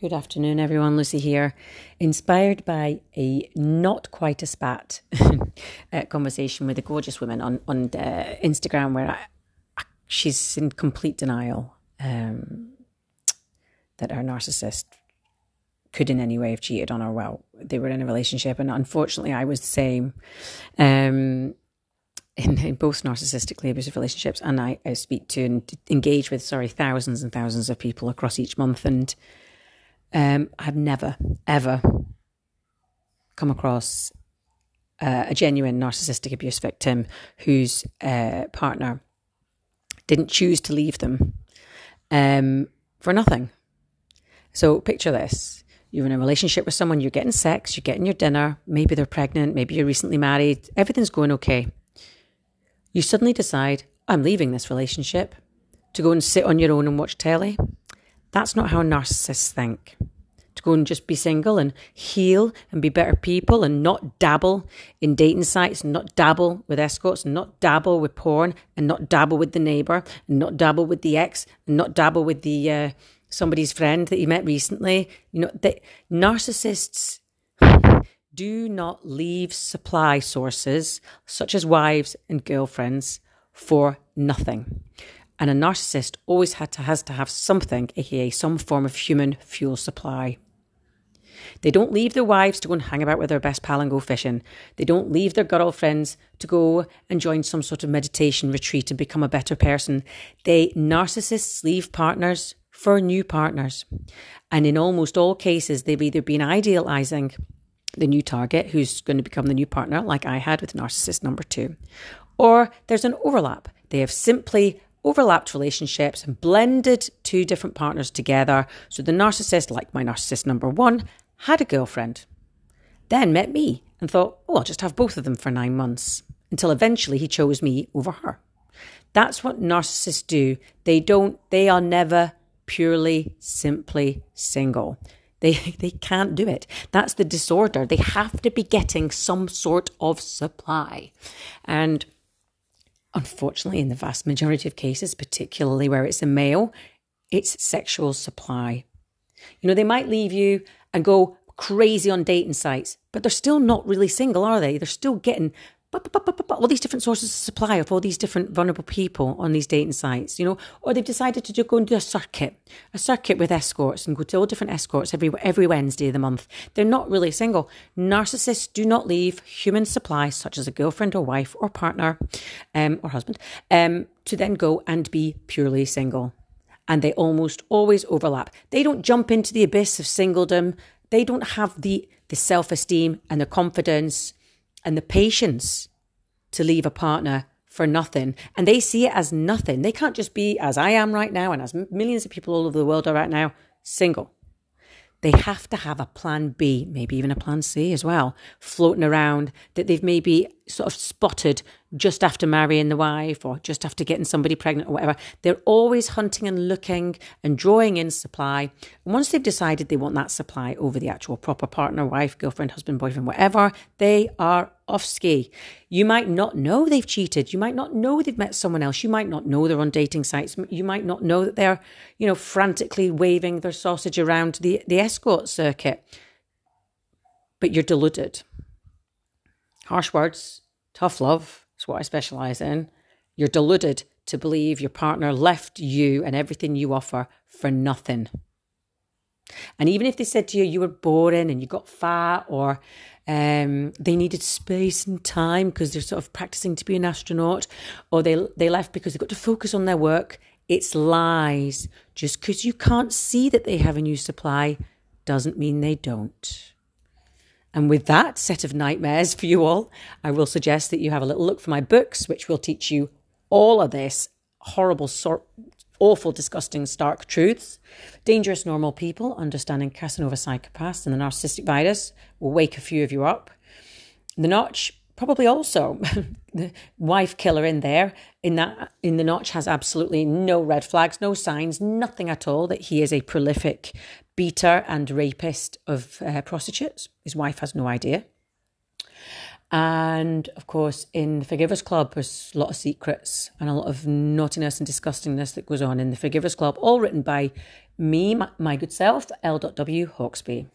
Good afternoon, everyone. Lucy here, inspired by a not quite a spat uh, conversation with a gorgeous woman on on uh, Instagram, where I, she's in complete denial um, that her narcissist could in any way have cheated on her. Well, they were in a relationship, and unfortunately, I was the same. Um, in, in, both narcissistically abusive relationships, and I, I speak to and engage with, sorry, thousands and thousands of people across each month, and um, I've never, ever come across uh, a genuine narcissistic abuse victim whose uh, partner didn't choose to leave them um, for nothing. So picture this. You're in a relationship with someone, you're getting sex, you're getting your dinner, maybe they're pregnant, maybe you're recently married, everything's going okay. You suddenly decide, I'm leaving this relationship to go and sit on your own and watch telly. That's not how narcissists think. To go and just be single and heal and be better people and not dabble in dating sites and not dabble with escorts and not dabble with porn and not dabble with the neighbor and not dabble with the ex and not dabble with the uh, somebody's friend that you met recently. You know, narcissists do not leave supply sources such as wives and girlfriends for nothing. And a narcissist always had to, has to have something, aka some form of human fuel supply. They don't leave their wives to go and hang about with their best pal and go fishing. They don't leave their girlfriends to go and join some sort of meditation retreat and become a better person. They narcissists leave partners for new partners. And in almost all cases, they've either been idealizing the new target who's going to become the new partner, like I had with narcissist number two, or there's an overlap. They have simply overlapped relationships and blended two different partners together. So the narcissist, like my narcissist number one, had a girlfriend, then met me and thought, oh, I'll just have both of them for nine months until eventually he chose me over her. That's what narcissists do. They don't, they are never purely, simply single. They, they can't do it. That's the disorder. They have to be getting some sort of supply. And unfortunately, in the vast majority of cases, particularly where it's a male, it's sexual supply. You know, they might leave you and go crazy on dating sites, but they're still not really single, are they? They're still getting all these different sources of supply of all these different vulnerable people on these dating sites, you know, or they've decided to go and do a circuit, a circuit with escorts and go to all different escorts every every Wednesday of the month. They're not really single. Narcissists do not leave human supply, such as a girlfriend or wife or partner, um, or husband, um, to then go and be purely single. And they almost always overlap. They don't jump into the abyss of singledom. They don't have the the self esteem and the confidence and the patience to leave a partner for nothing. And they see it as nothing. They can't just be, as I am right now, and as millions of people all over the world are right now, single. They have to have a plan B, maybe even a plan C as well, floating around that they've maybe sort of spotted just after marrying the wife or just after getting somebody pregnant or whatever. They're always hunting and looking and drawing in supply. And once they've decided they want that supply over the actual proper partner, wife, girlfriend, husband, boyfriend, whatever, they are off ski. You might not know they've cheated. You might not know they've met someone else. You might not know they're on dating sites. You might not know that they're, you know, frantically waving their sausage around the, the escort circuit. But you're deluded. Harsh words, tough love what I specialize in. You're deluded to believe your partner left you and everything you offer for nothing. And even if they said to you you were boring and you got fat or um, they needed space and time because they're sort of practicing to be an astronaut, or they they left because they got to focus on their work. It's lies. Just because you can't see that they have a new supply doesn't mean they don't. And with that set of nightmares for you all, I will suggest that you have a little look for my books, which will teach you all of this horrible, sort, awful, disgusting, stark truths. Dangerous Normal People, Understanding Casanova Psychopaths and the Narcissistic Virus will wake a few of you up. The Notch, probably also the wife killer in there. In that, in the Notch has absolutely no red flags, no signs, nothing at all that he is a prolific beater and rapist of uh, prostitutes. His wife has no idea. And of course, in the Forgivers Club, there's a lot of secrets and a lot of naughtiness and disgustingness that goes on in the Forgivers Club, all written by Me, my, my good self, L.W. Hawksby.